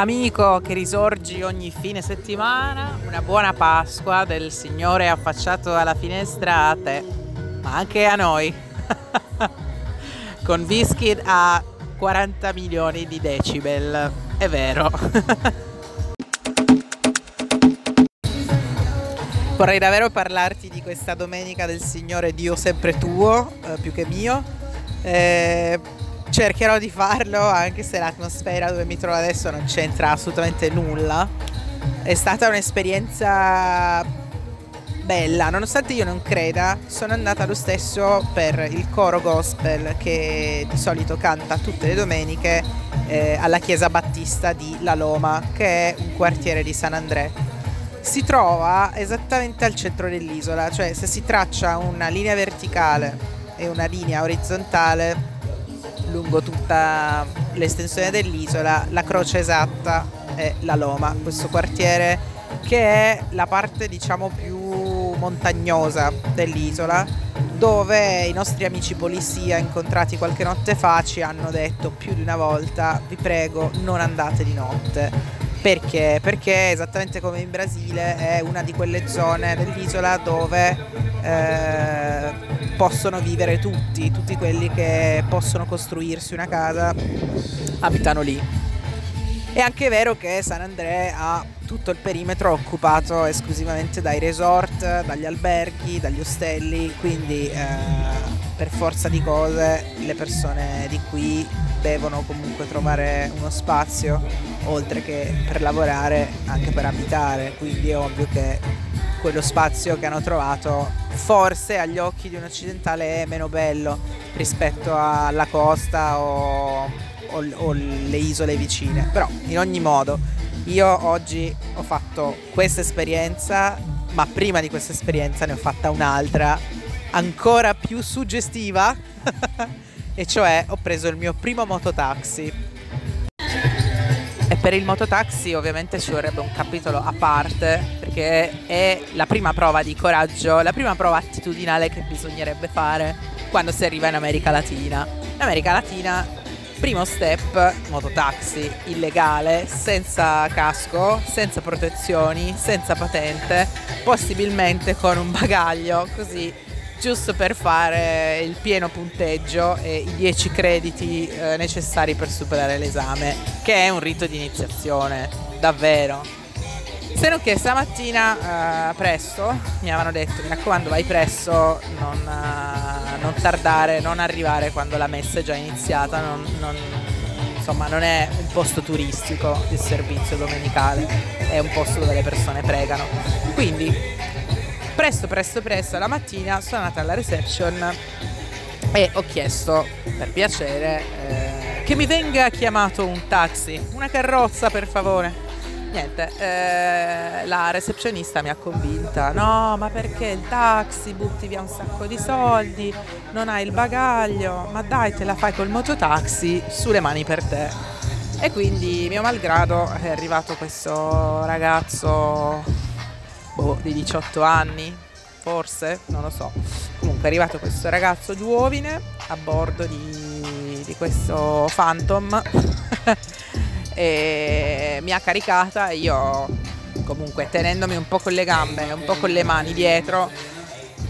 Amico che risorgi ogni fine settimana, una buona Pasqua del Signore affacciato alla finestra a te, ma anche a noi, con whisky a 40 milioni di decibel, è vero. Vorrei davvero parlarti di questa domenica del Signore Dio sempre tuo, eh, più che mio. Eh, cercherò di farlo anche se l'atmosfera dove mi trovo adesso non c'entra assolutamente nulla. È stata un'esperienza bella, nonostante io non creda, sono andata lo stesso per il coro gospel che di solito canta tutte le domeniche eh, alla chiesa battista di La Loma, che è un quartiere di San André si trova esattamente al centro dell'isola, cioè se si traccia una linea verticale e una linea orizzontale lungo tutta l'estensione dell'isola, la croce esatta è la Loma, questo quartiere che è la parte diciamo più montagnosa dell'isola dove i nostri amici polizia incontrati qualche notte fa ci hanno detto più di una volta vi prego non andate di notte perché? Perché esattamente come in Brasile è una di quelle zone dell'isola dove eh, possono vivere tutti, tutti quelli che possono costruirsi una casa abitano lì. È anche vero che San André ha tutto il perimetro occupato esclusivamente dai resort, dagli alberghi, dagli ostelli, quindi eh, per forza di cose le persone di qui devono comunque trovare uno spazio oltre che per lavorare anche per abitare quindi è ovvio che quello spazio che hanno trovato forse agli occhi di un occidentale è meno bello rispetto alla costa o, o, o le isole vicine però in ogni modo io oggi ho fatto questa esperienza ma prima di questa esperienza ne ho fatta un'altra ancora più suggestiva e cioè ho preso il mio primo mototaxi. E per il mototaxi ovviamente ci vorrebbe un capitolo a parte perché è la prima prova di coraggio, la prima prova attitudinale che bisognerebbe fare quando si arriva in America Latina. In America Latina, primo step, mototaxi, illegale, senza casco, senza protezioni, senza patente, possibilmente con un bagaglio, così giusto per fare il pieno punteggio e i 10 crediti eh, necessari per superare l'esame, che è un rito di iniziazione, davvero. Se non che stamattina eh, presto mi avevano detto, mi raccomando vai presto, non, uh, non, tardare, non arrivare quando la messa è già iniziata, non, non, insomma non è un posto turistico il servizio domenicale, è un posto dove le persone pregano. Quindi presto, presto, presto la mattina sono andata alla reception e ho chiesto per piacere eh, che mi venga chiamato un taxi, una carrozza per favore. Niente, eh, la recepzionista mi ha convinta, no, ma perché il taxi, butti via un sacco di soldi, non hai il bagaglio, ma dai te la fai col mototaxi, sulle mani per te. E quindi, mio malgrado, è arrivato questo ragazzo boh, di 18 anni, forse, non lo so. Comunque è arrivato questo ragazzo giovine a bordo di, di questo Phantom e mi ha caricata e io comunque tenendomi un po' con le gambe e un po' con le mani dietro,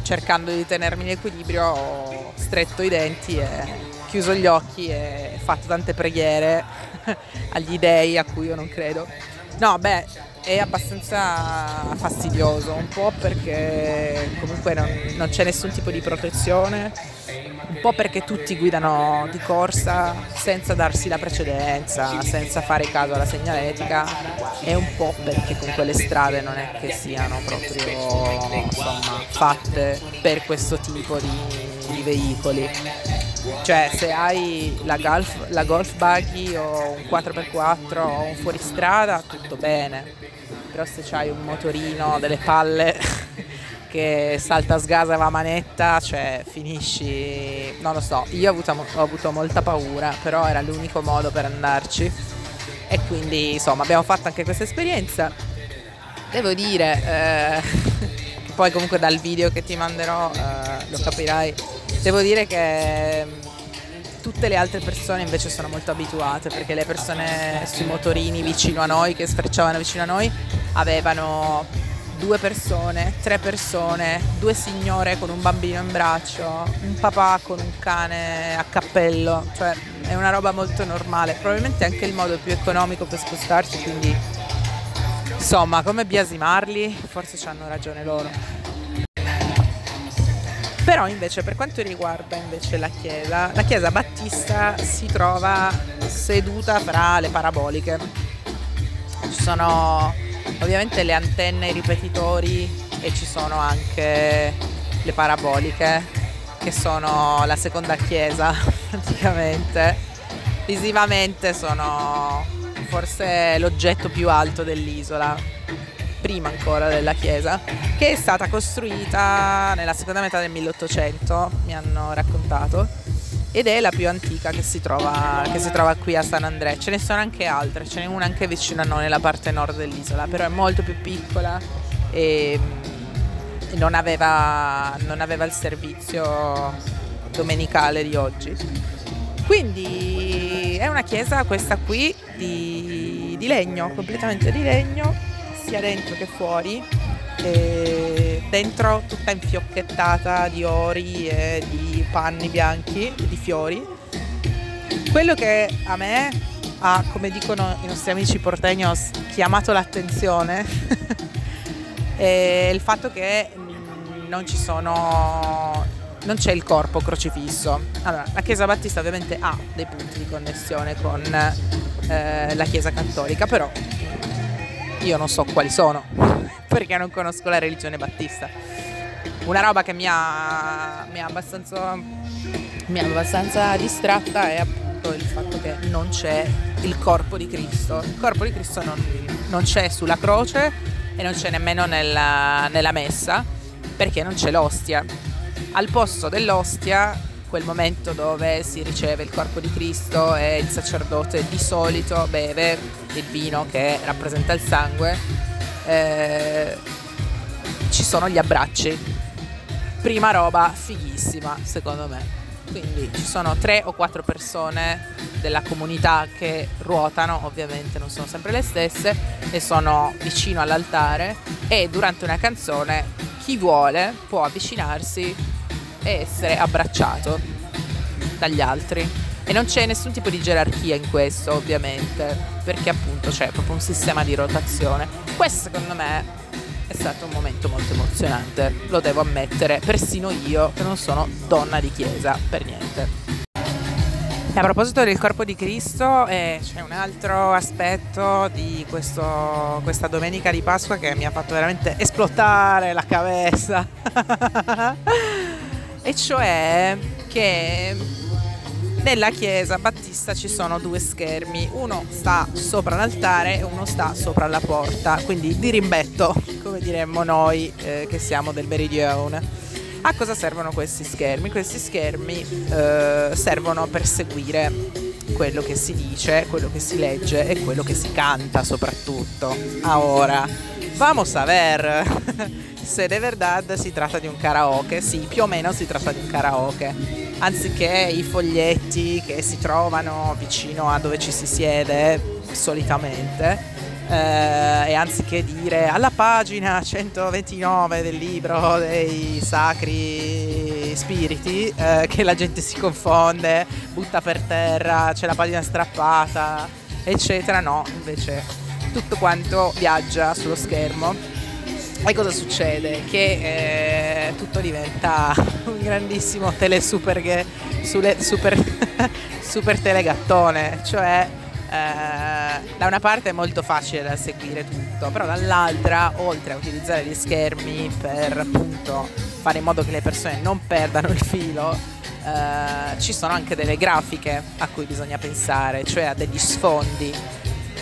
cercando di tenermi in equilibrio, ho stretto i denti e chiuso gli occhi e fatto tante preghiere agli dei a cui io non credo. No, beh, è abbastanza fastidioso, un po' perché comunque non, non, c'è nessun tipo di protezione, un po' perché tutti guidano di corsa senza darsi la precedenza, senza fare caso alla segnaletica e un po' perché comunque le strade non è che siano proprio insomma, fatte per questo tipo di, di veicoli. Cioè se hai la golf, la golf buggy o un 4x4 o un fuoristrada tutto bene, però se hai un motorino, delle palle che salta sgasa la manetta, cioè finisci, non lo so, io ho avuto, ho avuto molta paura, però era l'unico modo per andarci. E quindi insomma abbiamo fatto anche questa esperienza. Devo dire, eh, poi comunque dal video che ti manderò eh, lo capirai, devo dire che Tutte le altre persone invece sono molto abituate perché le persone sui motorini vicino a noi, che sfrecciavano vicino a noi, avevano due persone, tre persone, due signore con un bambino in braccio, un papà con un cane a cappello, cioè è una roba molto normale, probabilmente anche il modo più economico per spostarsi, quindi insomma come biasimarli, forse ci hanno ragione loro. Però invece per quanto riguarda invece la chiesa, la chiesa battista si trova seduta fra le paraboliche. Ci sono ovviamente le antenne, i ripetitori e ci sono anche le paraboliche che sono la seconda chiesa praticamente. Visivamente sono forse l'oggetto più alto dell'isola, prima ancora della chiesa, che è stata costruita nella seconda metà del 1800, mi hanno raccontato ed è la più antica che si, trova, che si trova qui a San Andrea. Ce ne sono anche altre, ce n'è una anche vicino a noi nella parte nord dell'isola, però è molto più piccola e non aveva, non aveva il servizio domenicale di oggi. Quindi è una chiesa questa qui di, di legno, completamente di legno, sia dentro che fuori. E dentro tutta infiocchettata di ori e di panni bianchi, di fiori. Quello che a me ha, come dicono i nostri amici portegnos, chiamato l'attenzione è il fatto che non ci sono non c'è il corpo crocifisso. Allora, la Chiesa Battista ovviamente ha dei punti di connessione con eh, la Chiesa Cattolica, però io non so quali sono, perché non conosco la religione battista. Una roba che mi ha, mi ha, abbastanza, mi ha abbastanza distratta è appunto il fatto che non c'è il corpo di Cristo. Il corpo di Cristo non, non c'è sulla croce e non c'è nemmeno nella, nella messa, perché non c'è l'ostia. Al posto dell'ostia quel momento dove si riceve il corpo di Cristo e il sacerdote di solito beve il vino che rappresenta il sangue, eh, ci sono gli abbracci. Prima roba fighissima, secondo me. Quindi ci sono tre o quattro persone della comunità che ruotano, ovviamente non sono sempre le stesse, e sono vicino all'altare e durante una canzone chi vuole può avvicinarsi e essere abbracciato dagli altri. E non c'è nessun tipo di gerarchia in questo, ovviamente, perché appunto c'è proprio un sistema di rotazione. Questo secondo me è stato un momento molto emozionante, lo devo ammettere, persino io che non sono donna di chiesa per niente. A proposito del corpo di Cristo, eh, c'è un altro aspetto di questo, questa domenica di Pasqua che mi ha fatto veramente esplotare la cabeza. e cioè che nella chiesa battista ci sono due schermi, uno sta sopra l'altare e uno sta sopra la porta, quindi di rimbetto, come diremmo noi eh, che siamo del meridione. A cosa servono questi schermi? Questi schermi eh, servono per seguire quello che si dice, quello che si legge e quello che si canta soprattutto. Ora, vamos a ver se de verdad si tratta di un karaoke. Sì, più o meno si tratta di un karaoke. Anziché i foglietti che si trovano vicino a dove ci si siede solitamente eh, e anziché dire alla pagina 129 del libro dei sacri spiriti eh, che la gente si confonde, butta per terra, c'è la pagina strappata, eccetera, no, invece tutto quanto viaggia sullo schermo. E cosa succede? Che eh, tutto diventa un grandissimo tele super, super, super telegattone, cioè eh, da una parte è molto facile da seguire tutto, però dall'altra, oltre a utilizzare gli schermi per appunto fare in modo che le persone non perdano il filo, eh, ci sono anche delle grafiche a cui bisogna pensare, cioè a degli sfondi.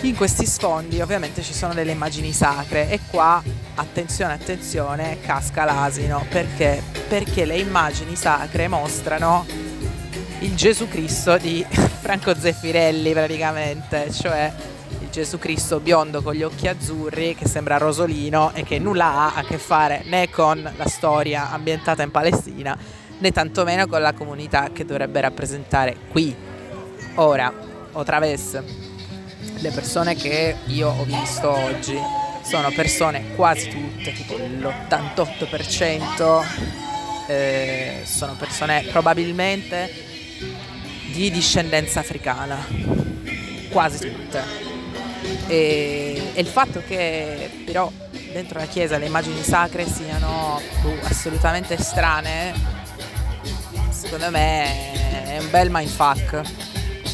In questi sfondi ovviamente ci sono delle immagini sacre e qua, attenzione, attenzione, casca l'asino, perché? Perché le immagini sacre mostrano il Gesù Cristo di Franco Zeffirelli praticamente, cioè il Gesù Cristo biondo con gli occhi azzurri che sembra rosolino e che nulla ha a che fare né con la storia ambientata in Palestina né tantomeno con la comunità che dovrebbe rappresentare qui. Ora, otra vez, le persone che io ho visto oggi sono persone quasi tutte, tipo l'88%, eh, sono persone probabilmente di discendenza africana, quasi tutte. E, e il fatto che però dentro la chiesa le immagini sacre siano uh, assolutamente strane, secondo me è un bel mindfuck.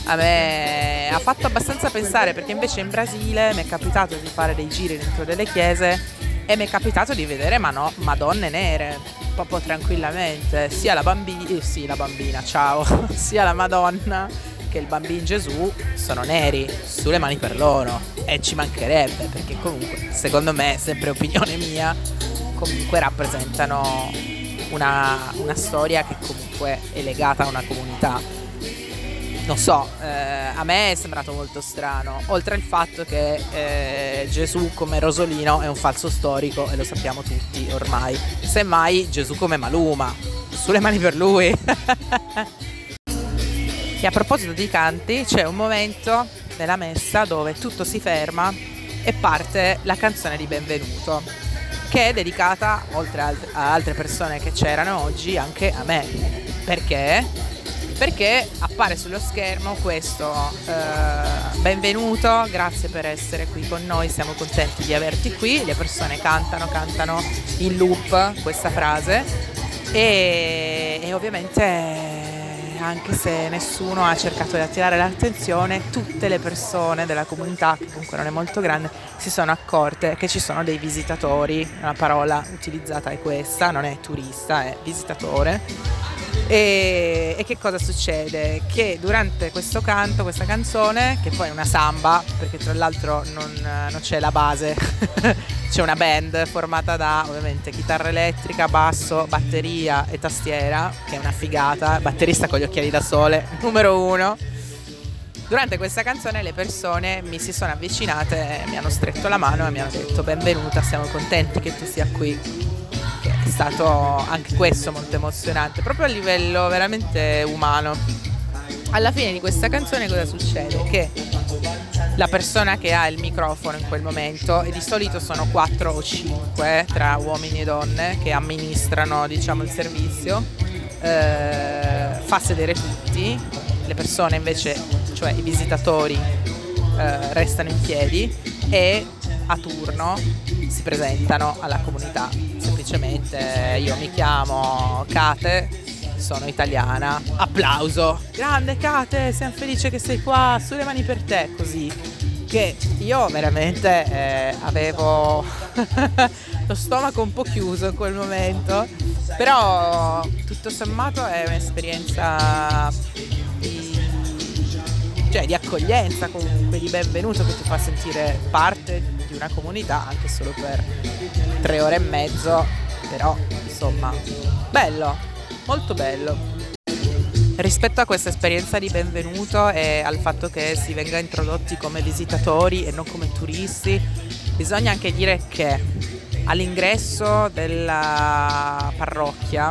A me ha fatto abbastanza pensare perché invece in Brasile mi è capitato di fare dei giri dentro delle chiese e mi è capitato di vedere mano- madonne nere proprio tranquillamente, sia la bambina, eh, sì la bambina, ciao, sia la Madonna che il bambino Gesù sono neri, sulle mani per loro. E ci mancherebbe perché comunque secondo me, sempre opinione mia, comunque rappresentano una, una storia che comunque è legata a una comunità. Non so, eh, a me è sembrato molto strano, oltre al fatto che eh, Gesù come Rosolino è un falso storico e lo sappiamo tutti ormai. Semmai Gesù come Maluma, sulle mani per lui. E a proposito di canti, c'è un momento nella messa dove tutto si ferma e parte la canzone di benvenuto, che è dedicata, oltre a altre persone che c'erano oggi, anche a me. Perché? Perché appare sullo schermo questo eh, benvenuto, grazie per essere qui con noi, siamo contenti di averti qui, le persone cantano, cantano in loop questa frase. E, e ovviamente anche se nessuno ha cercato di attirare l'attenzione, tutte le persone della comunità, che comunque non è molto grande, si sono accorte che ci sono dei visitatori, la parola utilizzata è questa, non è turista, è visitatore. E, e, che cosa succede? Che durante questo canto, questa canzone, che poi è una samba, perché tra l'altro non, non c'è la base, c'è una band formata da ovviamente chitarra elettrica, basso, batteria e tastiera, che è una figata, batterista con gli occhiali da sole, numero uno. Durante questa canzone le persone mi si sono avvicinate, mi hanno stretto la mano e mi hanno detto benvenuta, siamo contenti che tu sia qui. È stato anche questo molto emozionante, proprio a livello veramente umano. Alla fine di questa canzone cosa succede? Che la persona che ha il microfono in quel momento e di solito sono quattro o cinque tra uomini e donne che amministrano diciamo, il servizio eh, fa sedere tutti le persone invece cioè i visitatori eh, restano in piedi e a turno si presentano alla comunità semplicemente io mi chiamo Kate sono italiana. Applauso. Grande Kate, siamo felici che sei qua, sulle mani per te, così. Che io veramente eh, avevo lo stomaco un po' chiuso in quel momento, però tutto sommato è un'esperienza cioè, di accoglienza comunque, di benvenuto che ti fa sentire parte di una comunità anche solo per tre ore e mezzo, però insomma, bello molto bello. Rispetto a questa esperienza di benvenuto e al fatto che si venga introdotti come visitatori e non come turisti, bisogna anche dire che all'ingresso della parrocchia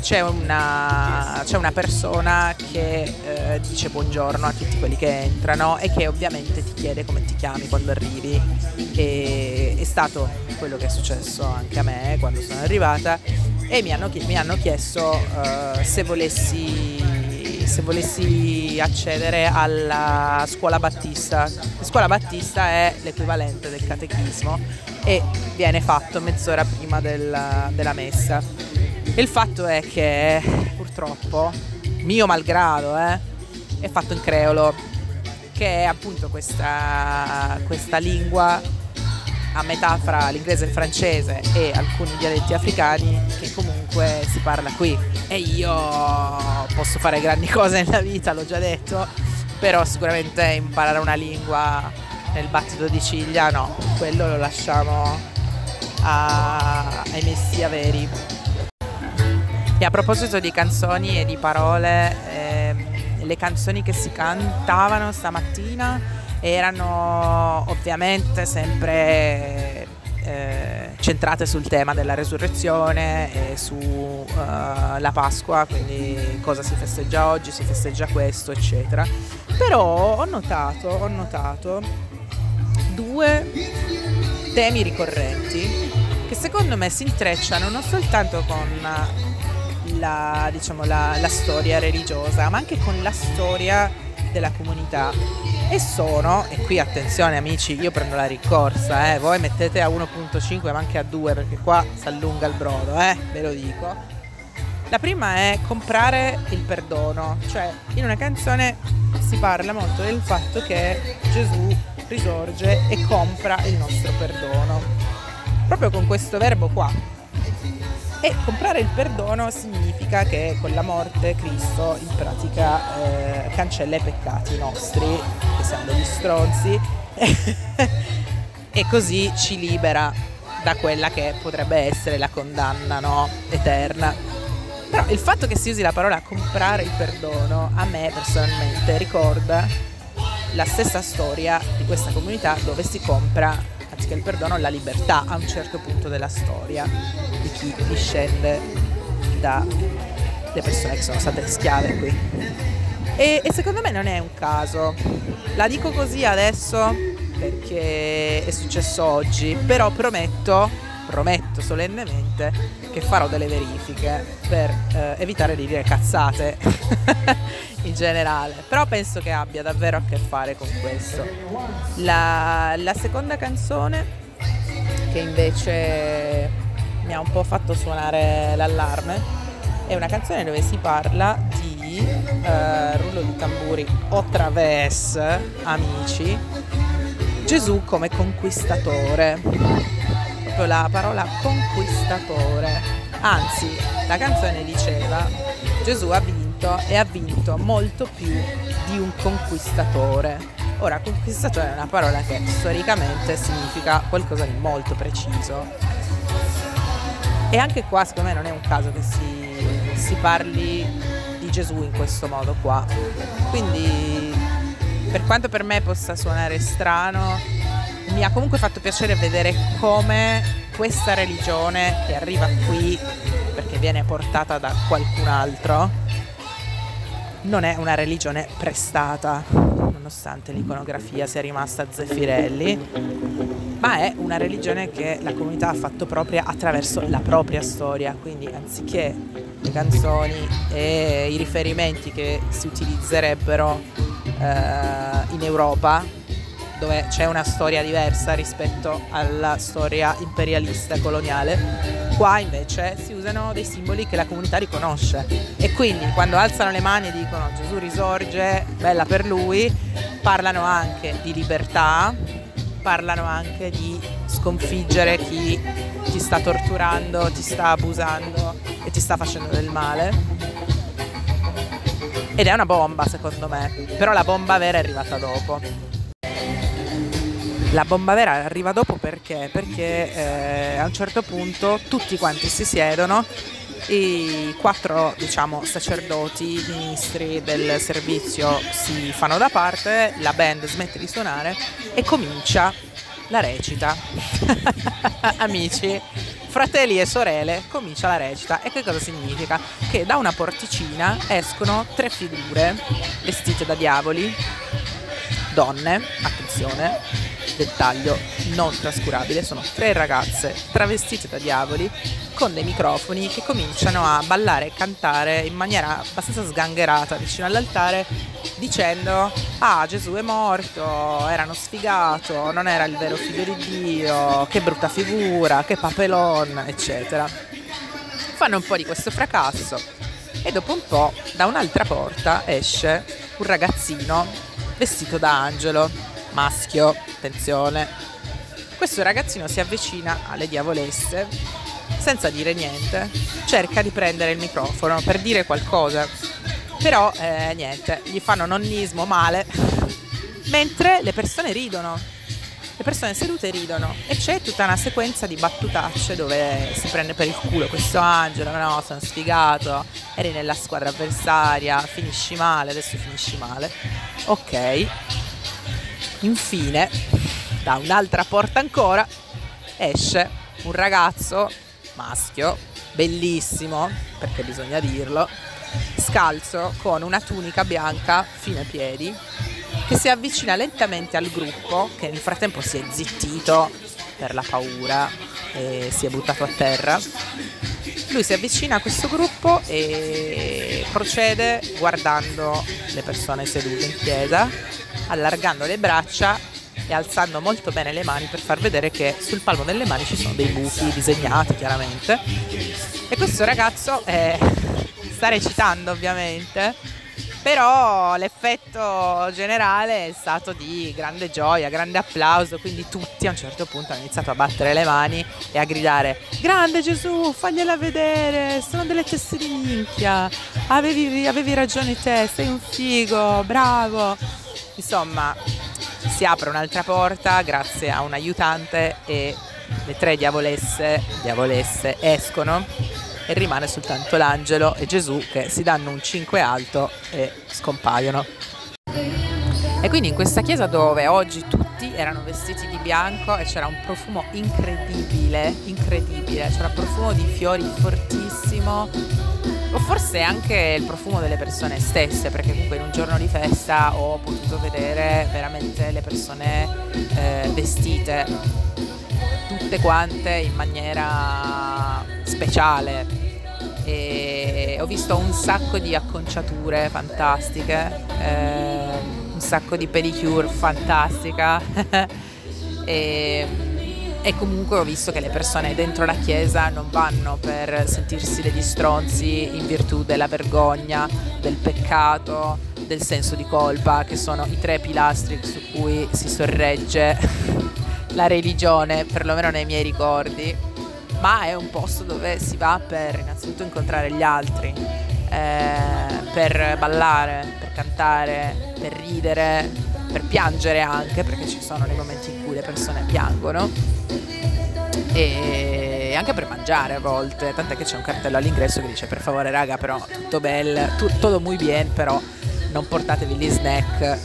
c'è una, c'è una persona che eh, dice buongiorno a tutti quelli che entrano e che ovviamente ti chiede come ti chiami quando arrivi. E è stato quello che è successo anche a me quando sono arrivata e mi hanno, mi hanno chiesto uh, se, volessi, se volessi accedere alla scuola battista. La scuola battista è l'equivalente del catechismo e viene fatto mezz'ora prima della, della messa. Il fatto è che purtroppo, mio malgrado, eh, è fatto in creolo, che è appunto questa, questa lingua a metà fra l'inglese e il francese e alcuni dialetti africani che comunque si parla qui. E io posso fare grandi cose nella vita, l'ho già detto, però sicuramente imparare una lingua nel battito di ciglia no, quello lo lasciamo a, ai messia veri. E a proposito di canzoni e di parole, eh, le canzoni che si cantavano stamattina erano ovviamente sempre eh, centrate sul tema della resurrezione e sulla uh, Pasqua, quindi cosa si festeggia oggi, si festeggia questo, eccetera. Però ho notato, ho notato due temi ricorrenti che secondo me si intrecciano non soltanto con la, diciamo, la, la storia religiosa, ma anche con la storia della comunità. E sono, e qui attenzione amici, io prendo la ricorsa, eh, voi mettete a 1.5 ma anche a 2 perché qua si allunga il brodo, eh, ve lo dico. La prima è comprare il perdono, cioè in una canzone si parla molto del fatto che Gesù risorge e compra il nostro perdono, proprio con questo verbo qua, e comprare il perdono significa che con la morte Cristo in pratica eh, cancella i peccati nostri, che siamo degli stronzi, e così ci libera da quella che potrebbe essere la condanna no? eterna. Però il fatto che si usi la parola comprare il perdono a me personalmente ricorda la stessa storia di questa comunità dove si compra anziché il perdono, la libertà a un certo punto della storia di chi discende dalle persone che sono state schiave qui. E, e secondo me non è un caso. La dico così adesso perché è successo oggi, però prometto, prometto solennemente che farò delle verifiche per eh, evitare di dire cazzate in generale, però penso che abbia davvero a che fare con questo. La, la seconda canzone che invece mi ha un po' fatto suonare l'allarme è una canzone dove si parla di uh, rullo di tamburi o traves, amici, Gesù come conquistatore, proprio la parola conquistatore. Anzi, la canzone diceva Gesù ha vinto e ha vinto molto più di un conquistatore. Ora, conquistatore è una parola che storicamente significa qualcosa di molto preciso. E anche qua, secondo me, non è un caso che si, si parli di Gesù in questo modo qua. Quindi, per quanto per me possa suonare strano, mi ha comunque fatto piacere vedere come questa religione che arriva qui perché viene portata da qualcun altro non è una religione prestata, nonostante l'iconografia sia rimasta Zeffirelli, ma è una religione che la comunità ha fatto propria attraverso la propria storia, quindi anziché le canzoni e i riferimenti che si utilizzerebbero eh, in Europa, dove c'è una storia diversa rispetto alla storia imperialista coloniale, Qua invece si usano dei simboli che la comunità riconosce e quindi quando alzano le mani e dicono Gesù risorge, bella per lui, parlano anche di libertà, parlano anche di sconfiggere chi ti sta torturando, ti sta abusando e ti sta facendo del male. Ed è una bomba secondo me, però la bomba vera è arrivata dopo. La bomba vera arriva dopo perché? Perché eh, a un certo punto tutti quanti si siedono, i quattro diciamo, sacerdoti, ministri del servizio si fanno da parte, la band smette di suonare e comincia la recita. Amici, fratelli e sorelle, comincia la recita. E che cosa significa? Che da una porticina escono tre figure vestite da diavoli, donne, attenzione, dettaglio non trascurabile, sono tre ragazze travestite da diavoli con dei microfoni che cominciano a ballare e cantare in maniera abbastanza sgangherata vicino all'altare dicendo ah Gesù è morto, era uno sfigato, non era il vero figlio di Dio, che brutta figura, che papelon, eccetera. Fanno un po' di questo fracasso e dopo un po' da un'altra porta esce un ragazzino vestito da angelo. Maschio, attenzione. Questo ragazzino si avvicina alle diavolesse senza dire niente, cerca di prendere il microfono per dire qualcosa, però eh, niente, gli fanno nonnismo male, mentre le persone ridono, le persone sedute ridono e c'è tutta una sequenza di battutacce dove si prende per il culo questo angelo, no, sono sfigato, eri nella squadra avversaria, finisci male, adesso finisci male. Ok, Infine, da un'altra porta ancora, esce un ragazzo maschio, bellissimo, perché bisogna dirlo, scalzo con una tunica bianca fino ai piedi, che si avvicina lentamente al gruppo, che nel frattempo si è zittito per la paura e si è buttato a terra. Lui si avvicina a questo gruppo e procede guardando le persone sedute in chiesa, allargando le braccia e alzando molto bene le mani per far vedere che sul palmo delle mani ci sono dei buchi disegnati chiaramente. E questo ragazzo eh, sta recitando ovviamente, però l'effetto generale è stato di grande gioia, grande applauso, quindi tutti a un certo punto hanno iniziato a battere le mani e a gridare Grande Gesù, fagliela vedere, sono delle teste di minchia, avevi, avevi ragione te, sei un figo, bravo. Insomma, si apre un'altra porta grazie a un aiutante e le tre diavolesse, diavolesse escono e rimane soltanto l'angelo e Gesù che si danno un 5 alto e scompaiono. E quindi in questa chiesa dove oggi tutti erano vestiti di bianco e c'era un profumo incredibile, incredibile, c'era un profumo di fiori fortissimo, o forse anche il profumo delle persone stesse, perché comunque in un giorno di festa ho potuto vedere veramente le persone eh, vestite tutte quante in maniera speciale. E ho visto un sacco di acconciature fantastiche, eh, un sacco di pedicure fantastica. E e comunque ho visto che le persone dentro la chiesa non vanno per sentirsi degli stronzi in virtù della vergogna, del peccato, del senso di colpa, che sono i tre pilastri su cui si sorregge la religione, perlomeno nei miei ricordi, ma è un posto dove si va per innanzitutto incontrare gli altri, eh, per ballare, per cantare, per ridere, per piangere anche, perché ci sono dei momenti in cui le persone piangono. E anche per mangiare a volte, tant'è che c'è un cartello all'ingresso che dice per favore raga però tutto bello, tutto muy bien però non portatevi gli snack,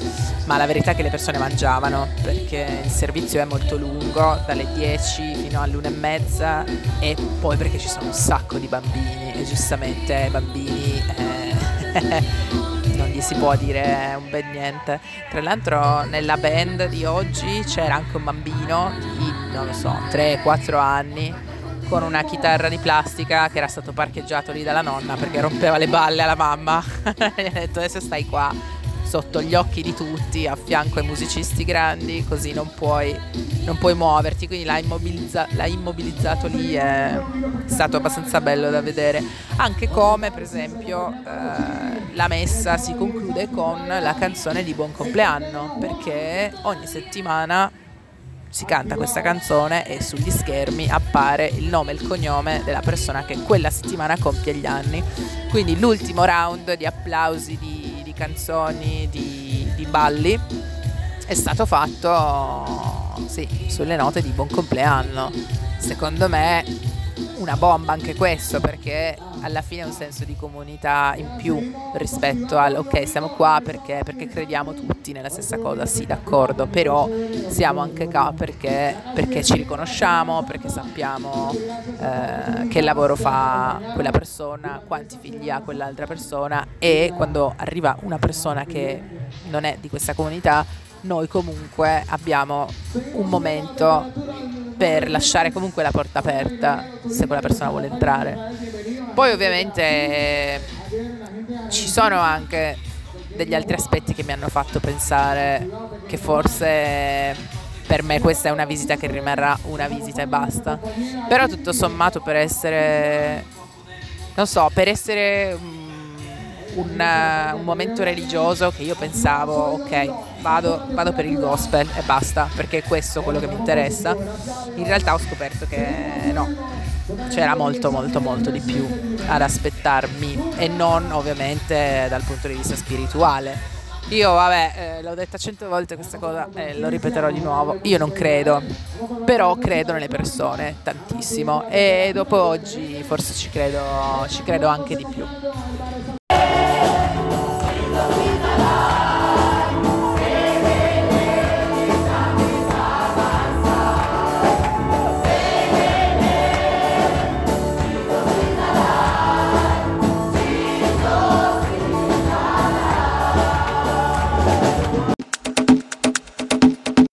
ma la verità è che le persone mangiavano perché il servizio è molto lungo, dalle 10 fino all'una e mezza e poi perché ci sono un sacco di bambini e giustamente ai bambini eh, non gli si può dire un bel niente. Tra l'altro nella band di oggi c'era anche un bambino di non lo so, 3-4 anni con una chitarra di plastica che era stato parcheggiato lì dalla nonna perché rompeva le balle alla mamma. Gli ha detto adesso stai qua sotto gli occhi di tutti, a fianco ai musicisti grandi, così non puoi, non puoi muoverti. Quindi l'ha, immobilizza- l'ha immobilizzato lì, è stato abbastanza bello da vedere. Anche come, per esempio, eh, la messa si conclude con la canzone di Buon compleanno, perché ogni settimana si canta questa canzone e sugli schermi appare il nome e il cognome della persona che quella settimana compie gli anni. Quindi l'ultimo round di applausi, di, di canzoni, di, di balli è stato fatto sì, sulle note di buon compleanno. Secondo me una bomba anche questo perché alla fine è un senso di comunità in più rispetto al ok siamo qua perché, perché crediamo tutti nella stessa cosa, sì d'accordo, però siamo anche qua perché, perché ci riconosciamo, perché sappiamo eh, che lavoro fa quella persona, quanti figli ha quell'altra persona e quando arriva una persona che non è di questa comunità noi comunque abbiamo un momento per lasciare comunque la porta aperta se quella persona vuole entrare. Poi ovviamente ci sono anche degli altri aspetti che mi hanno fatto pensare che forse per me questa è una visita che rimarrà una visita e basta. Però tutto sommato per essere, non so, per essere un, un momento religioso che io pensavo, ok, vado, vado per il gospel e basta, perché è questo quello che mi interessa. In realtà ho scoperto che no, c'era molto molto molto di più ad aspettarmi e non ovviamente dal punto di vista spirituale. Io vabbè, eh, l'ho detta cento volte questa cosa e lo ripeterò di nuovo, io non credo, però credo nelle persone tantissimo e dopo oggi forse ci credo, ci credo anche di più.